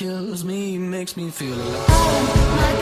Kills me makes me feel alive. Oh